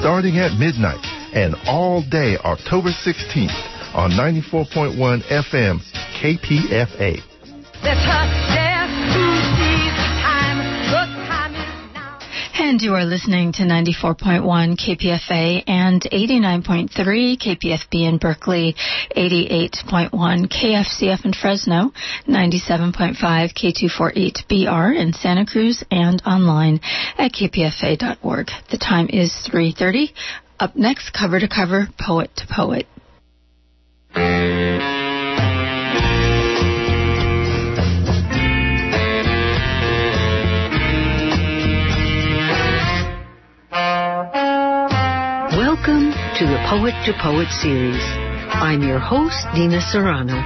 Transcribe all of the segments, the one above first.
starting at midnight and all day October 16th on 94.1 FM KPFA. And you are listening to 94.1 KPFA and 89.3 KPFB in Berkeley, 88.1 KFCF in Fresno, 97.5 K248BR in Santa Cruz, and online at kpfa.org. The time is 3.30. Up next, cover to cover, poet to poet. To the Poet to Poet series. I'm your host, Nina Serrano.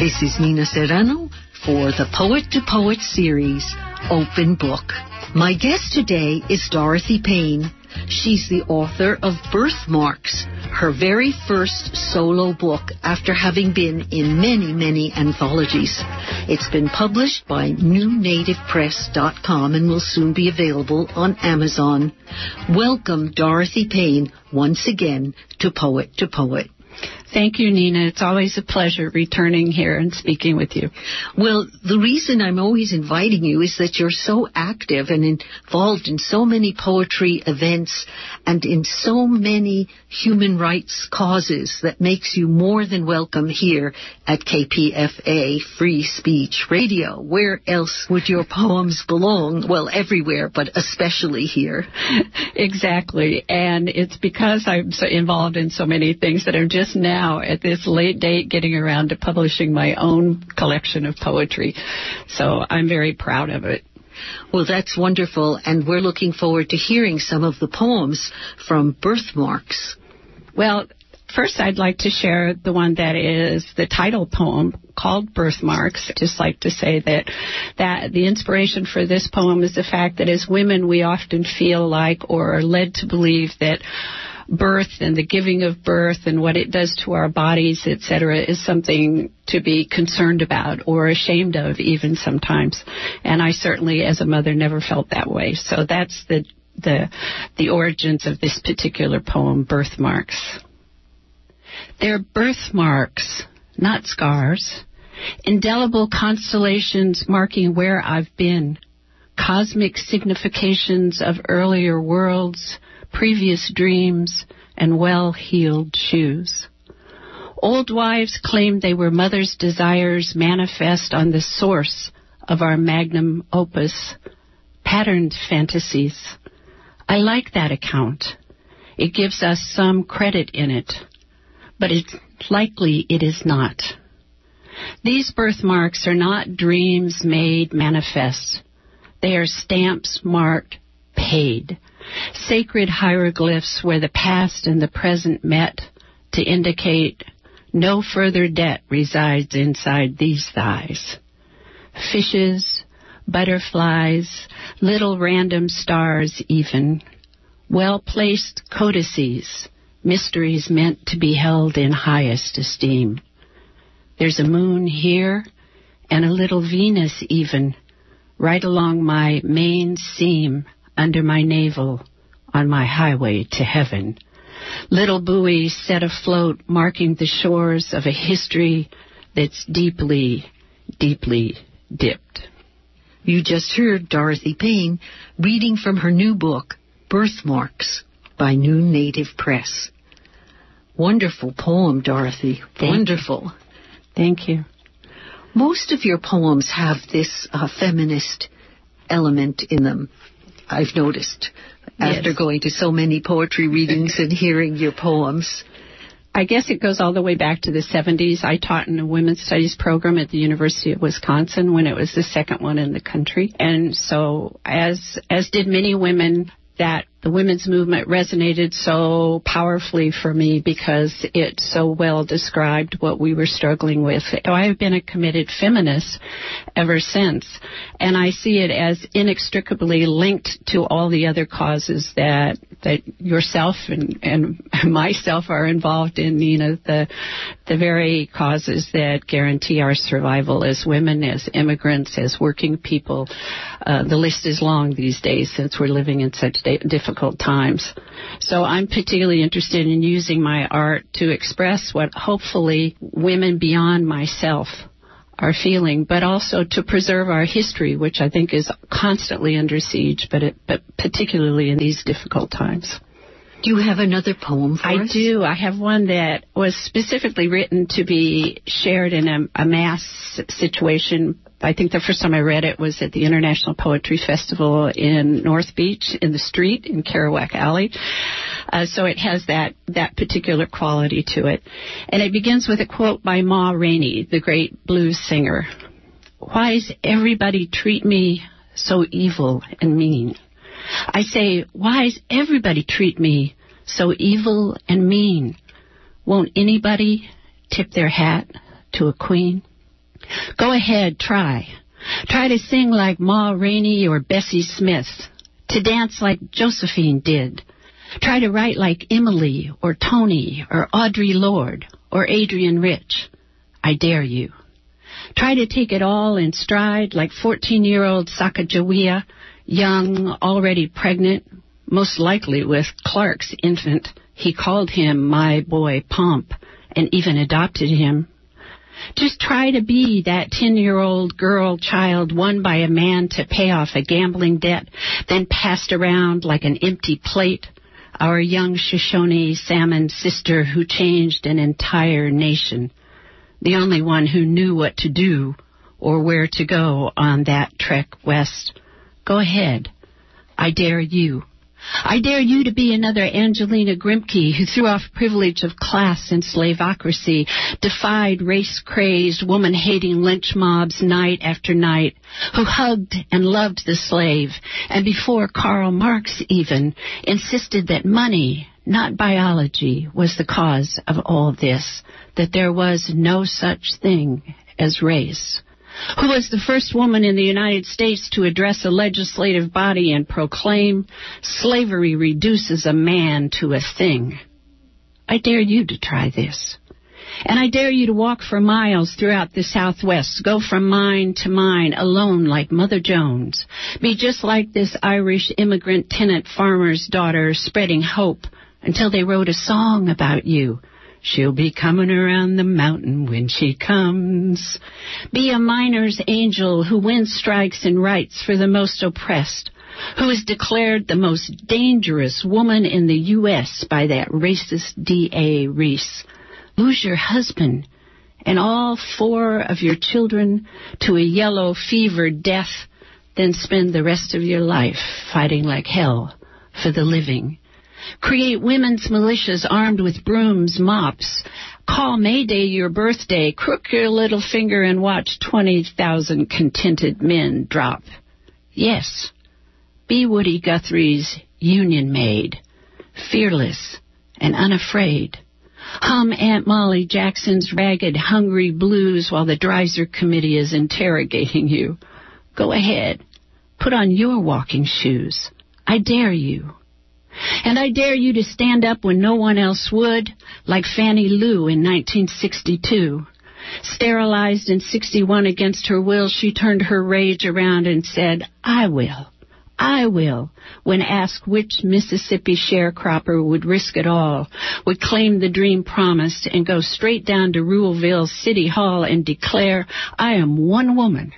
This is Nina Serrano for the Poet to Poet series, Open Book. My guest today is Dorothy Payne. She's the author of Birthmarks, her very first solo book after having been in many, many anthologies. It's been published by NewNativePress.com and will soon be available on Amazon. Welcome, Dorothy Payne, once again to Poet to Poet. Thank you, Nina. It's always a pleasure returning here and speaking with you. Well, the reason I'm always inviting you is that you're so active and involved in so many poetry events and in so many human rights causes that makes you more than welcome here at KPFA Free Speech Radio. Where else would your poems belong? Well, everywhere, but especially here. exactly. And it's because I'm so involved in so many things that I'm just now now at this late date getting around to publishing my own collection of poetry. So I'm very proud of it. Well, that's wonderful, and we're looking forward to hearing some of the poems from Birthmarks. Well, first I'd like to share the one that is the title poem called Birthmarks. Just like to say that that the inspiration for this poem is the fact that as women we often feel like or are led to believe that birth and the giving of birth and what it does to our bodies, etc., is something to be concerned about or ashamed of even sometimes. And I certainly, as a mother, never felt that way. So that's the the the origins of this particular poem, Birthmarks. They're birthmarks, not scars. Indelible constellations marking where I've been. Cosmic significations of earlier worlds, previous dreams, and well heeled shoes. Old wives claimed they were mother's desires manifest on the source of our magnum opus, patterned fantasies. I like that account. It gives us some credit in it, but it's likely it is not. These birthmarks are not dreams made manifest. They are stamps marked paid sacred hieroglyphs where the past and the present met to indicate no further debt resides inside these thighs. Fishes, butterflies, little random stars even, well placed codices, mysteries meant to be held in highest esteem. There's a moon here and a little Venus even, right along my main seam under my navel on my highway to heaven. Little buoys set afloat, marking the shores of a history that's deeply, deeply dipped. You just heard Dorothy Payne reading from her new book, Birthmarks, by New Native Press. Wonderful poem, Dorothy. Thank Wonderful. You. Thank you. Most of your poems have this uh, feminist element in them. I've noticed after yes. going to so many poetry readings and hearing your poems. I guess it goes all the way back to the 70s. I taught in a women's studies program at the University of Wisconsin when it was the second one in the country. And so as as did many women that the women's movement resonated so powerfully for me because it so well described what we were struggling with. I have been a committed feminist ever since, and I see it as inextricably linked to all the other causes that that yourself and, and myself are involved in. You know, the the very causes that guarantee our survival as women, as immigrants, as working people. Uh, the list is long these days since we're living in such difficult times. So I'm particularly interested in using my art to express what hopefully women beyond myself are feeling, but also to preserve our history, which I think is constantly under siege, but, it, but particularly in these difficult times. Do you have another poem for I us? do. I have one that was specifically written to be shared in a, a mass situation I think the first time I read it was at the International Poetry Festival in North Beach in the street in Kerouac Alley. Uh, so it has that, that particular quality to it. And it begins with a quote by Ma Rainey, the great blues singer. Why's everybody treat me so evil and mean? I say, why's everybody treat me so evil and mean? Won't anybody tip their hat to a queen? Go ahead, try. Try to sing like Ma Rainey or Bessie Smith. To dance like Josephine did. Try to write like Emily or Toni or Audre Lorde or Adrienne Rich. I dare you. Try to take it all in stride like 14-year-old Sacagawea, young, already pregnant, most likely with Clark's infant. He called him my boy Pomp and even adopted him just try to be that 10 year old girl child won by a man to pay off a gambling debt, then passed around like an empty plate. Our young Shoshone salmon sister who changed an entire nation. The only one who knew what to do or where to go on that trek west. Go ahead. I dare you. I dare you to be another Angelina Grimke who threw off privilege of class and slavocracy, defied race-crazed, woman-hating lynch mobs night after night, who hugged and loved the slave, and before Karl Marx even, insisted that money, not biology, was the cause of all this, that there was no such thing as race who was the first woman in the United States to address a legislative body and proclaim slavery reduces a man to a thing. I dare you to try this. And I dare you to walk for miles throughout the Southwest, go from mine to mine alone like Mother Jones. Be just like this Irish immigrant tenant farmer's daughter spreading hope until they wrote a song about you She'll be coming around the mountain when she comes. Be a miner's angel who wins strikes and rights for the most oppressed, who is declared the most dangerous woman in the U.S. by that racist D.A. Reese. Lose your husband and all four of your children to a yellow fever death, then spend the rest of your life fighting like hell for the living Create women's militias armed with brooms, mops. Call May Day your birthday. Crook your little finger and watch 20,000 contented men drop. Yes, be Woody Guthrie's union maid, fearless and unafraid. Hum Aunt Molly Jackson's ragged, hungry blues while the Dreiser Committee is interrogating you. Go ahead. Put on your walking shoes. I dare you. And I dare you to stand up when no one else would, like Fannie Lou in 1962. Sterilized in 61 against her will, she turned her rage around and said, I will. I will, when asked which Mississippi sharecropper would risk it all, would claim the dream promised and go straight down to Ruleville City Hall and declare, I am one woman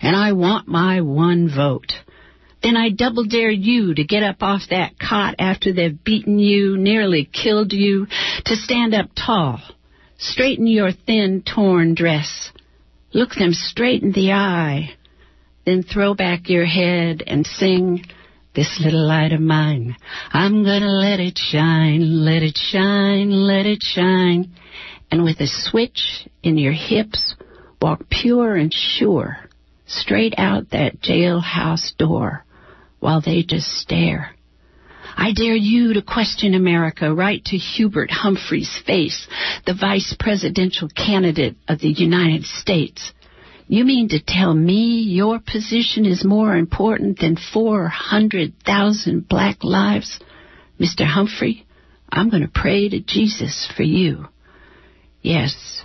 and I want my one vote. Then I double dare you to get up off that cot after they've beaten you, nearly killed you, to stand up tall. Straighten your thin, torn dress. Look them straight in the eye. Then throw back your head and sing, This little light of mine, I'm gonna let it shine, let it shine, let it shine. And with a switch in your hips, walk pure and sure, straight out that jailhouse door while they just stare. I dare you to question America right to Hubert Humphrey's face, the vice presidential candidate of the United States. You mean to tell me your position is more important than 400,000 black lives? Mr. Humphrey, I'm going to pray to Jesus for you. Yes.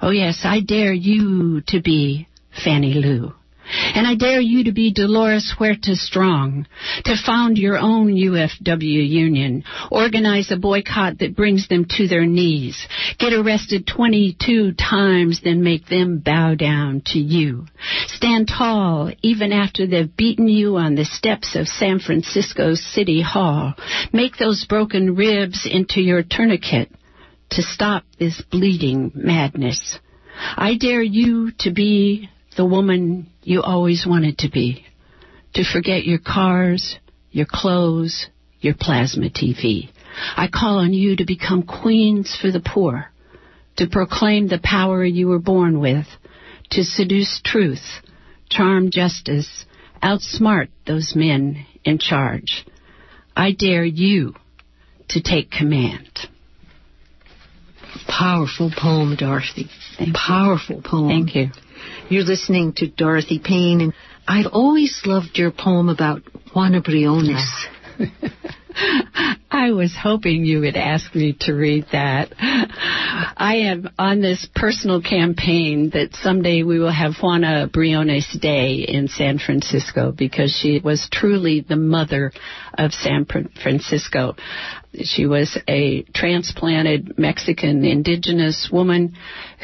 Oh, yes, I dare you to be Fannie Lou. And I dare you to be Dolores Huerta Strong, to found your own UFW union, organize a boycott that brings them to their knees, get arrested 22 times, then make them bow down to you. Stand tall even after they've beaten you on the steps of San Francisco City Hall. Make those broken ribs into your tourniquet to stop this bleeding madness. I dare you to be the woman you always wanted to be. To forget your cars, your clothes, your plasma TV. I call on you to become queens for the poor, to proclaim the power you were born with, to seduce truth, charm justice, outsmart those men in charge. I dare you to take command. Powerful poem, Dorothy. Thank Powerful poem. Thank you. You're listening to Dorothy Payne, and I've always loved your poem about Juana Briones. I was hoping you would ask me to read that. I am on this personal campaign that someday we will have Juana Briones Day in San Francisco because she was truly the mother of San Francisco. She was a transplanted Mexican indigenous woman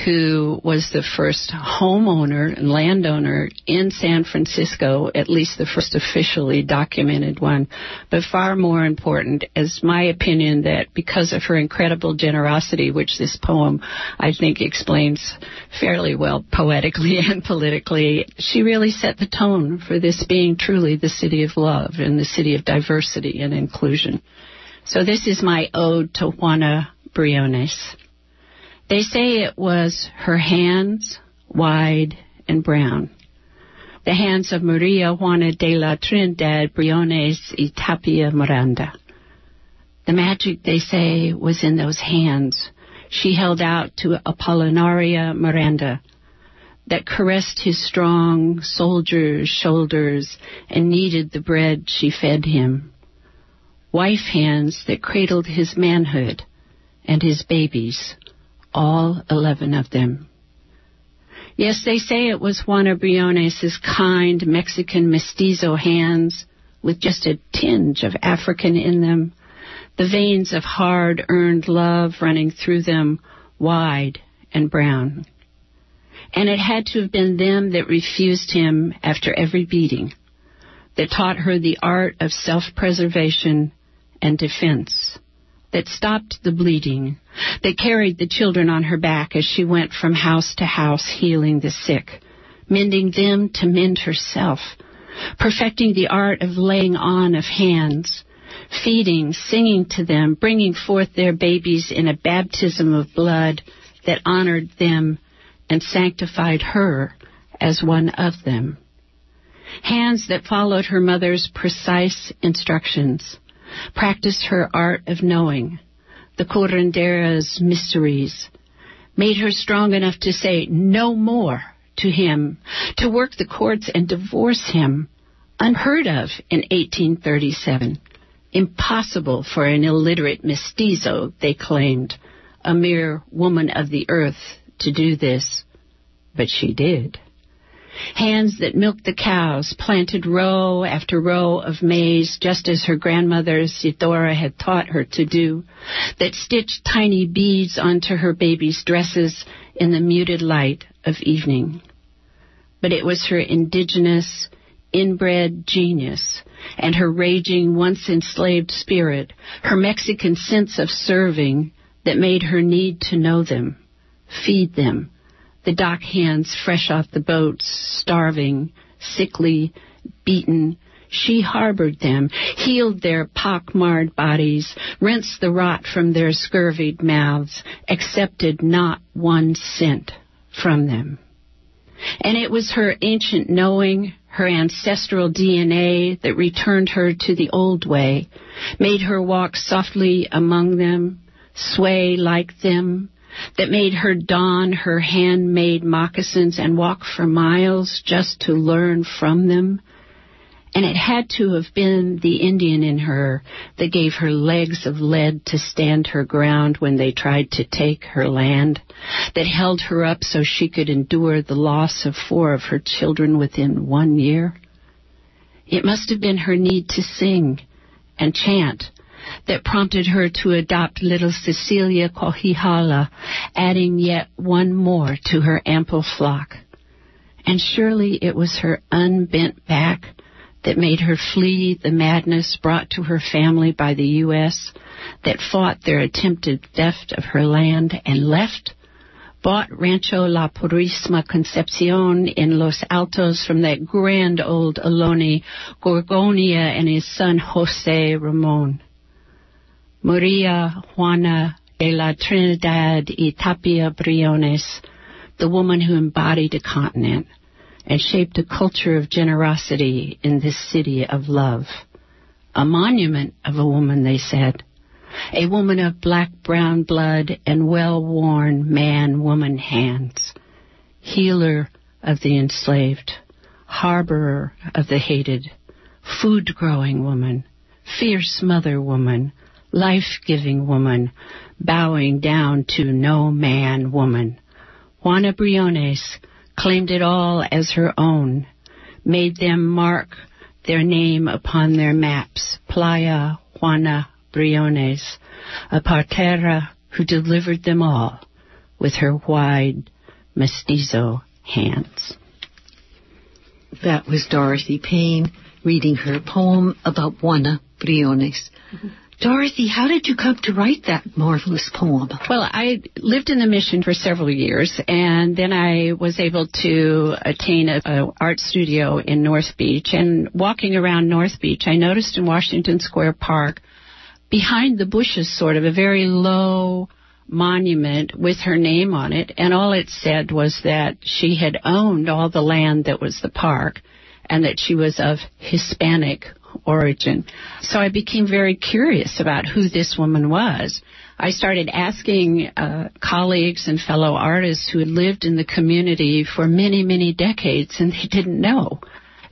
who was the first homeowner and landowner in San Francisco, at least the first officially documented one. But far more important, as my opinion, that because of her incredible generosity, which this poem I think explains fairly well poetically and politically, she really set the tone for this being truly the city of love and the city of diversity and inclusion. So this is my ode to Juana Briones. They say it was her hands, wide and brown. The hands of Maria Juana de la Trinidad Briones y Tapia Miranda. The magic, they say, was in those hands she held out to Apolinario Miranda that caressed his strong soldier's shoulders and kneaded the bread she fed him wife hands that cradled his manhood and his babies, all eleven of them. Yes, they say it was Juana Briones' kind Mexican mestizo hands with just a tinge of African in them, the veins of hard earned love running through them, wide and brown. And it had to have been them that refused him after every beating, that taught her the art of self preservation and defense that stopped the bleeding, that carried the children on her back as she went from house to house healing the sick, mending them to mend herself, perfecting the art of laying on of hands, feeding, singing to them, bringing forth their babies in a baptism of blood that honored them and sanctified her as one of them. Hands that followed her mother's precise instructions practiced her art of knowing, the curandera's mysteries, made her strong enough to say no more to him, to work the courts and divorce him, unheard of in 1837. Impossible for an illiterate mestizo, they claimed, a mere woman of the earth to do this. But she did hands that milked the cows, planted row after row of maize, just as her grandmother Sidora had taught her to do, that stitched tiny beads onto her baby's dresses in the muted light of evening. But it was her indigenous, inbred genius and her raging, once enslaved spirit, her Mexican sense of serving that made her need to know them, feed them, the dock hands fresh off the boats, starving, sickly, beaten. She harbored them, healed their pock-marred bodies, rinsed the rot from their scurvied mouths, accepted not one cent from them. And it was her ancient knowing, her ancestral DNA that returned her to the old way, made her walk softly among them, sway like them, that made her don her handmade moccasins and walk for miles just to learn from them. And it had to have been the Indian in her that gave her legs of lead to stand her ground when they tried to take her land, that held her up so she could endure the loss of four of her children within one year. It must have been her need to sing and chant that prompted her to adopt little Cecilia Kohihala, adding yet one more to her ample flock. And surely it was her unbent back that made her flee the madness brought to her family by the U.S., that fought their attempted theft of her land and left, bought Rancho La Purísima Concepcion in Los Altos from that grand old Ohlone, Gorgonio and his son Jose Ramon. Maria Juana de la Trinidad y Tapia Briones, the woman who embodied a continent and shaped a culture of generosity in this city of love. A monument of a woman, they said. A woman of black brown blood and well worn man woman hands. Healer of the enslaved. Harborer of the hated. Food growing woman. Fierce mother woman life-giving woman, bowing down to no man woman. Juana Briones claimed it all as her own, made them mark their name upon their maps, Playa Juana Briones, a partera who delivered them all with her wide mestizo hands. That was Dorothy Payne reading her poem about Juana Briones. Mm-hmm. Dorothy, how did you come to write that marvelous poem? Well, I lived in the mission for several years, and then I was able to attain an art studio in North Beach. And walking around North Beach, I noticed in Washington Square Park, behind the bushes, sort of a very low monument with her name on it, and all it said was that she had owned all the land that was the park, and that she was of Hispanic origin. So I became very curious about who this woman was. I started asking uh, colleagues and fellow artists who had lived in the community for many, many decades, and they didn't know.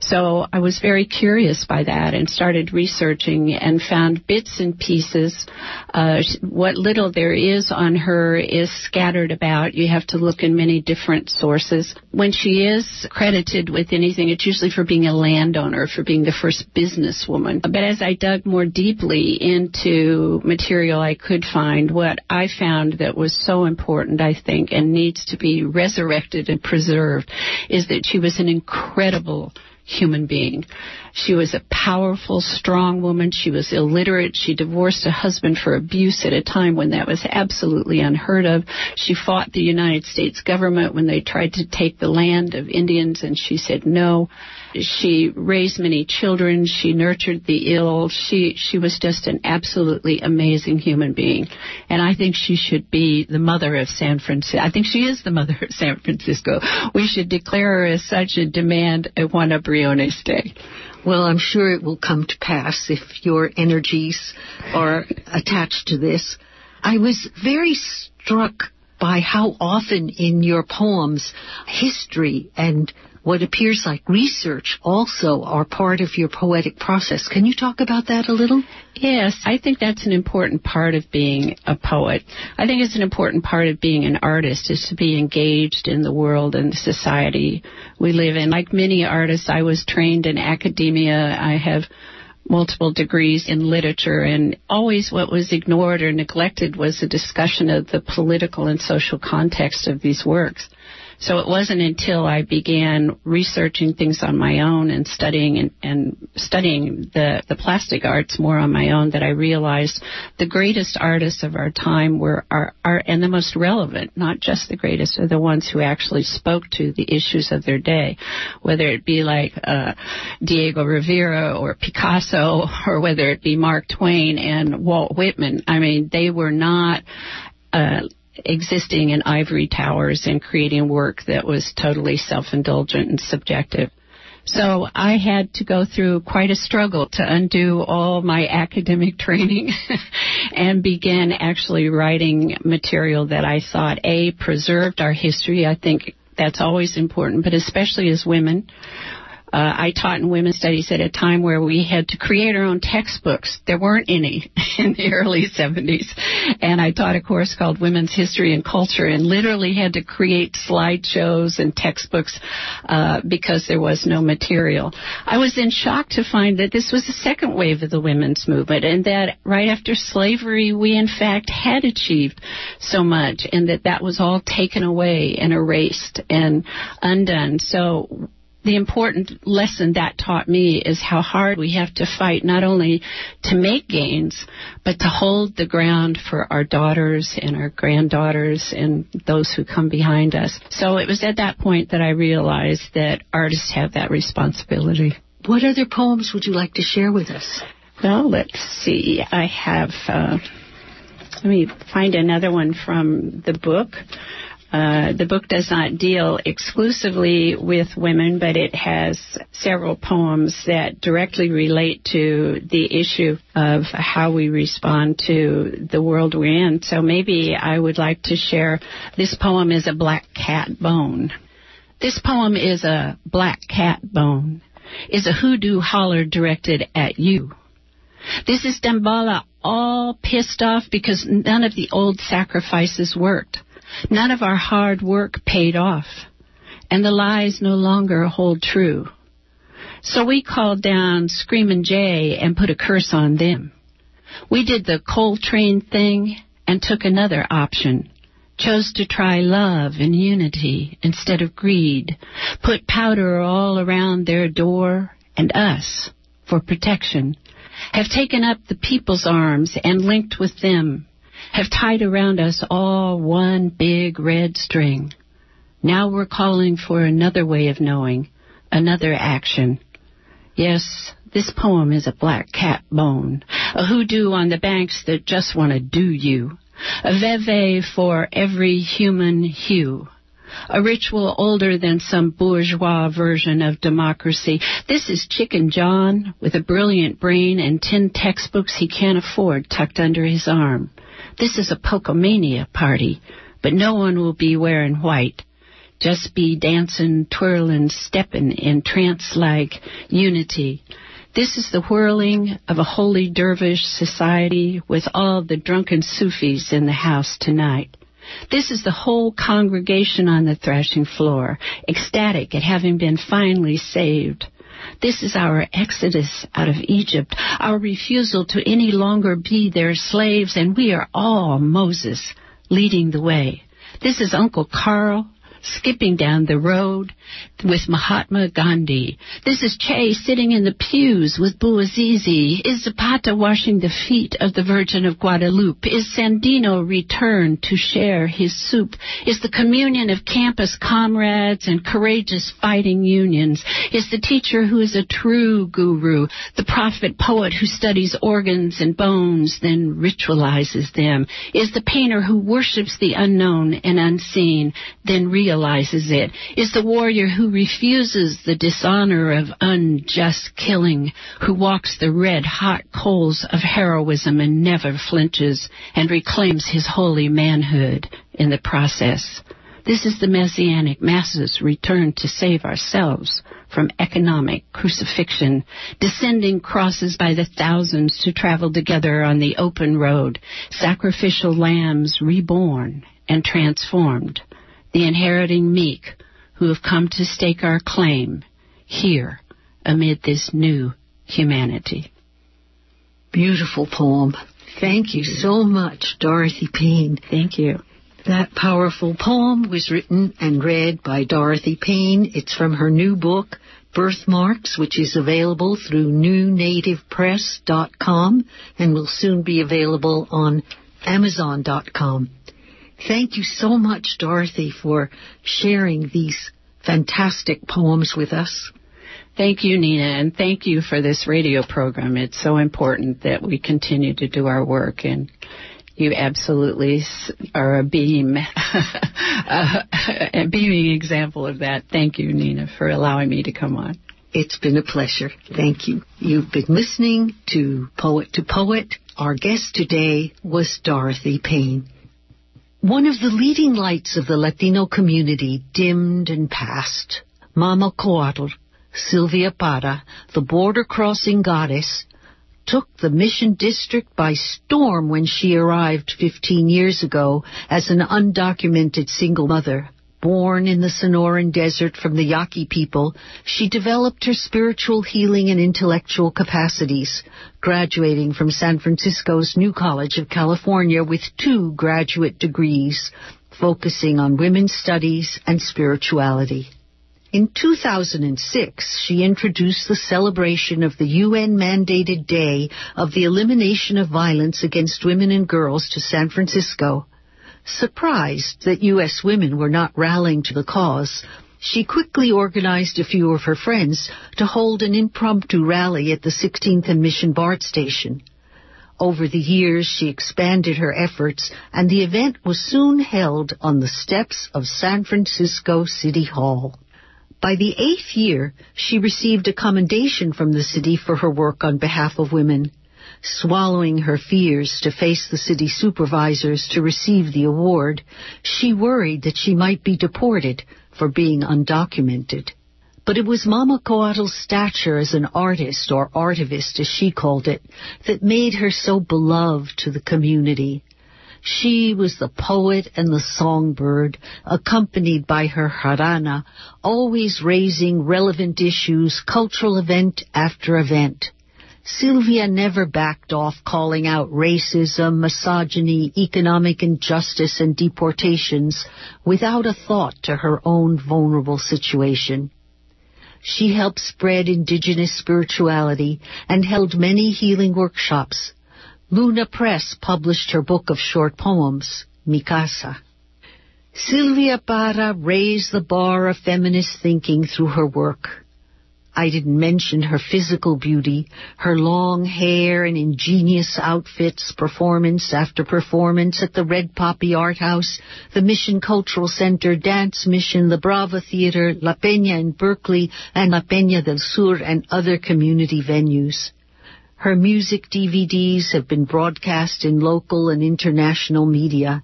So I was very curious by that and started researching and found bits and pieces. Uh, what little there is on her is scattered about. You have to look in many different sources. When she is credited with anything, it's usually for being a landowner, for being the first businesswoman. But as I dug more deeply into material I could find, what I found that was so important, I think, and needs to be resurrected and preserved is that she was an incredible human being. She was a powerful, strong woman. She was illiterate. She divorced a husband for abuse at a time when that was absolutely unheard of. She fought the United States government when they tried to take the land of Indians, and she said no. She raised many children. She nurtured the ill. She she was just an absolutely amazing human being, and I think she should be the mother of San Francisco. I think she is the mother of San Francisco. We should declare her as such and demand a Juana Briones Day. Well, I'm sure it will come to pass if your energies are attached to this. I was very struck by how often in your poems history and what appears like research also are part of your poetic process. Can you talk about that a little? Yes, I think that's an important part of being a poet. I think it's an important part of being an artist is to be engaged in the world and the society we live in. Like many artists, I was trained in academia. I have multiple degrees in literature and always what was ignored or neglected was the discussion of the political and social context of these works. So it wasn't until I began researching things on my own and studying and, and studying the, the plastic arts more on my own that I realized the greatest artists of our time were are, are and the most relevant, not just the greatest, are the ones who actually spoke to the issues of their day, whether it be like uh, Diego Rivera or Picasso, or whether it be Mark Twain and Walt Whitman. I mean, they were not uh, existing in ivory towers and creating work that was totally self-indulgent and subjective. So I had to go through quite a struggle to undo all my academic training and begin actually writing material that I thought A, preserved our history. I think that's always important, but especially as women, uh, I taught in women's studies at a time where we had to create our own textbooks. There weren't any in the early 70s. And I taught a course called Women's History and Culture and literally had to create slideshows and textbooks uh, because there was no material. I was then shocked to find that this was the second wave of the women's movement and that right after slavery we in fact had achieved so much and that that was all taken away and erased and undone. So the important lesson that taught me is how hard we have to fight not only to make gains, but to hold the ground for our daughters and our granddaughters and those who come behind us. So it was at that point that I realized that artists have that responsibility. What other poems would you like to share with us? Well, let's see. I have, uh, let me find another one from the book. Uh, the book does not deal exclusively with women, but it has several poems that directly relate to the issue of how we respond to the world we're in. So maybe I would like to share this poem is a black cat bone. This poem is a black cat bone, is a hoodoo holler directed at you. This is Damballa all pissed off because none of the old sacrifices worked. None of our hard work paid off, and the lies no longer hold true. So we called down Screamin' Jay and put a curse on them. We did the Coltrane thing and took another option. Chose to try love and unity instead of greed. Put powder all around their door and us for protection. Have taken up the people's arms and linked with them have tied around us all one big red string. Now we're calling for another way of knowing, another action. Yes, this poem is a black cat bone, a hoodoo on the banks that just want to do you, a veve for every human hue. A ritual older than some bourgeois version of democracy. This is Chicken John with a brilliant brain and ten textbooks he can't afford tucked under his arm. This is a Pocomania party, but no one will be wearing white. Just be dancing, twirling, stepping in trance-like unity. This is the whirling of a holy dervish society with all the drunken Sufis in the house tonight. This is the whole congregation on the thrashing floor, ecstatic at having been finally saved. This is our exodus out of Egypt, our refusal to any longer be their slaves, and we are all Moses leading the way. This is Uncle Carl skipping down the road with Mahatma Gandhi. This is Che sitting in the pews with Bouazizi. Is Zapata washing the feet of the Virgin of Guadalupe? Is Sandino returned to share his soup? Is the communion of campus comrades and courageous fighting unions? Is the teacher who is a true guru, the prophet poet who studies organs and bones, then ritualizes them? Is the painter who worships the unknown and unseen, then realizes it? Is the warrior who refuses the dishonor of unjust killing, who walks the red hot coals of heroism and never flinches and reclaims his holy manhood in the process. This is the messianic masses return to save ourselves from economic crucifixion, descending crosses by the thousands to travel together on the open road, sacrificial lambs reborn and transformed, the inheriting meek who have come to stake our claim here amid this new humanity. Beautiful poem. Thank you so much, Dorothy Payne. Thank you. That powerful poem was written and read by Dorothy Payne. It's from her new book, Birthmarks, which is available through newnativepress.com and will soon be available on amazon.com. Thank you so much, Dorothy, for sharing these fantastic poems with us. Thank you, Nina, and thank you for this radio program. It's so important that we continue to do our work, and you absolutely are a beam, a beaming example of that. Thank you, Nina, for allowing me to come on. It's been a pleasure. Thank you. You've been listening to Poet to Poet. Our guest today was Dorothy Payne. One of the leading lights of the Latino community dimmed and passed. Mama Coatl, Sylvia Parra, the border crossing goddess, took the Mission District by storm when she arrived 15 years ago as an undocumented single mother. Born in the Sonoran Desert from the Yaqui people, she developed her spiritual healing and intellectual capacities, graduating from San Francisco's New College of California with two graduate degrees, focusing on women's studies and spirituality. In 2006, she introduced the celebration of the UN mandated day of the elimination of violence against women and girls to San Francisco. Surprised that U.S. women were not rallying to the cause, she quickly organized a few of her friends to hold an impromptu rally at the 16th and Mission BART station. Over the years, she expanded her efforts, and the event was soon held on the steps of San Francisco City Hall. By the eighth year, she received a commendation from the city for her work on behalf of women swallowing her fears to face the city supervisors to receive the award, she worried that she might be deported for being undocumented. But it was Mama Coatl's stature as an artist, or artivist as she called it, that made her so beloved to the community. She was the poet and the songbird, accompanied by her jarana, always raising relevant issues, cultural event after event. Sylvia never backed off calling out racism, misogyny, economic injustice, and deportations without a thought to her own vulnerable situation. She helped spread indigenous spirituality and held many healing workshops. Luna Press published her book of short poems, Mikasa. Sylvia Parra raised the bar of feminist thinking through her work. I didn't mention her physical beauty, her long hair and ingenious outfits, performance after performance at the Red Poppy Art House, the Mission Cultural Center, Dance Mission, the Brava Theater, La Peña in Berkeley, and La Peña del Sur and other community venues. Her music DVDs have been broadcast in local and international media.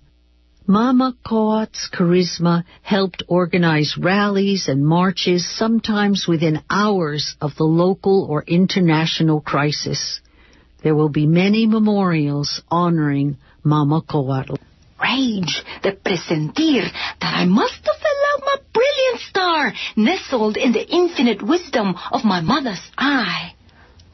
Mama Coatl's charisma helped organize rallies and marches sometimes within hours of the local or international crisis. There will be many memorials honoring Mama Coatl. Rage, the presentir that I must have allowed my brilliant star nestled in the infinite wisdom of my mother's eye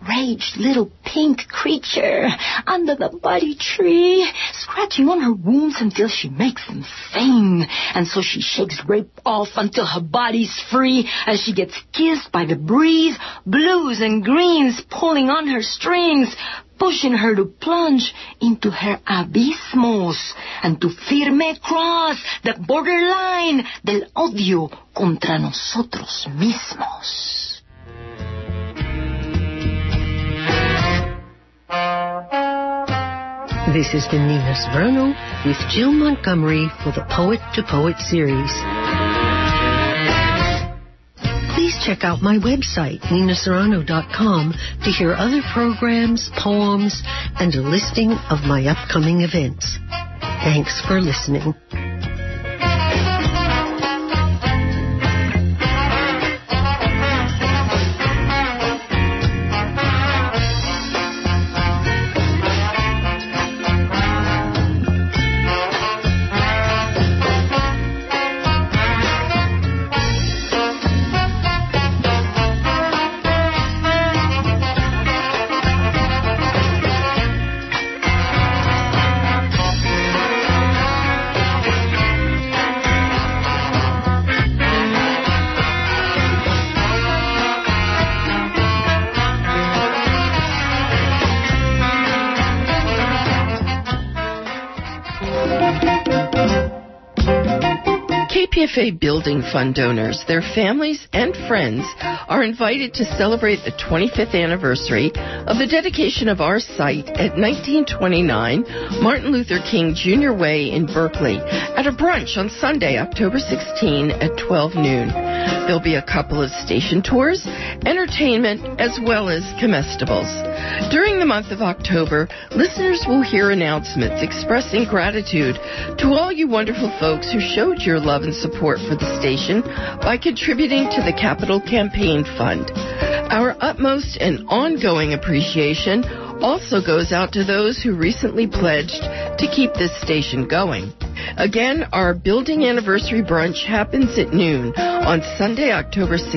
raged little pink creature under the buddy tree, scratching on her wounds until she makes them sing. And so she shakes rape off until her body's free as she gets kissed by the breeze, blues and greens pulling on her strings, pushing her to plunge into her abismos and to firme cross the borderline del odio contra nosotros mismos. This has been Nina Serrano with Jill Montgomery for the Poet to Poet series. Please check out my website, ninaserrano.com, to hear other programs, poems, and a listing of my upcoming events. Thanks for listening. KPFA Building Fund donors, their families, and friends are invited to celebrate the 25th anniversary of the dedication of our site at 1929 Martin Luther King Jr. Way in Berkeley at a brunch on Sunday, October 16 at 12 noon. There'll be a couple of station tours, entertainment, as well as comestibles. During the month of October, listeners will hear announcements expressing gratitude to all you wonderful folks who showed your love and support for the station by contributing to the Capital Campaign Fund. Our utmost and ongoing appreciation also goes out to those who recently pledged to keep this station going. Again, our building anniversary brunch happens at noon on Sunday, October 16th.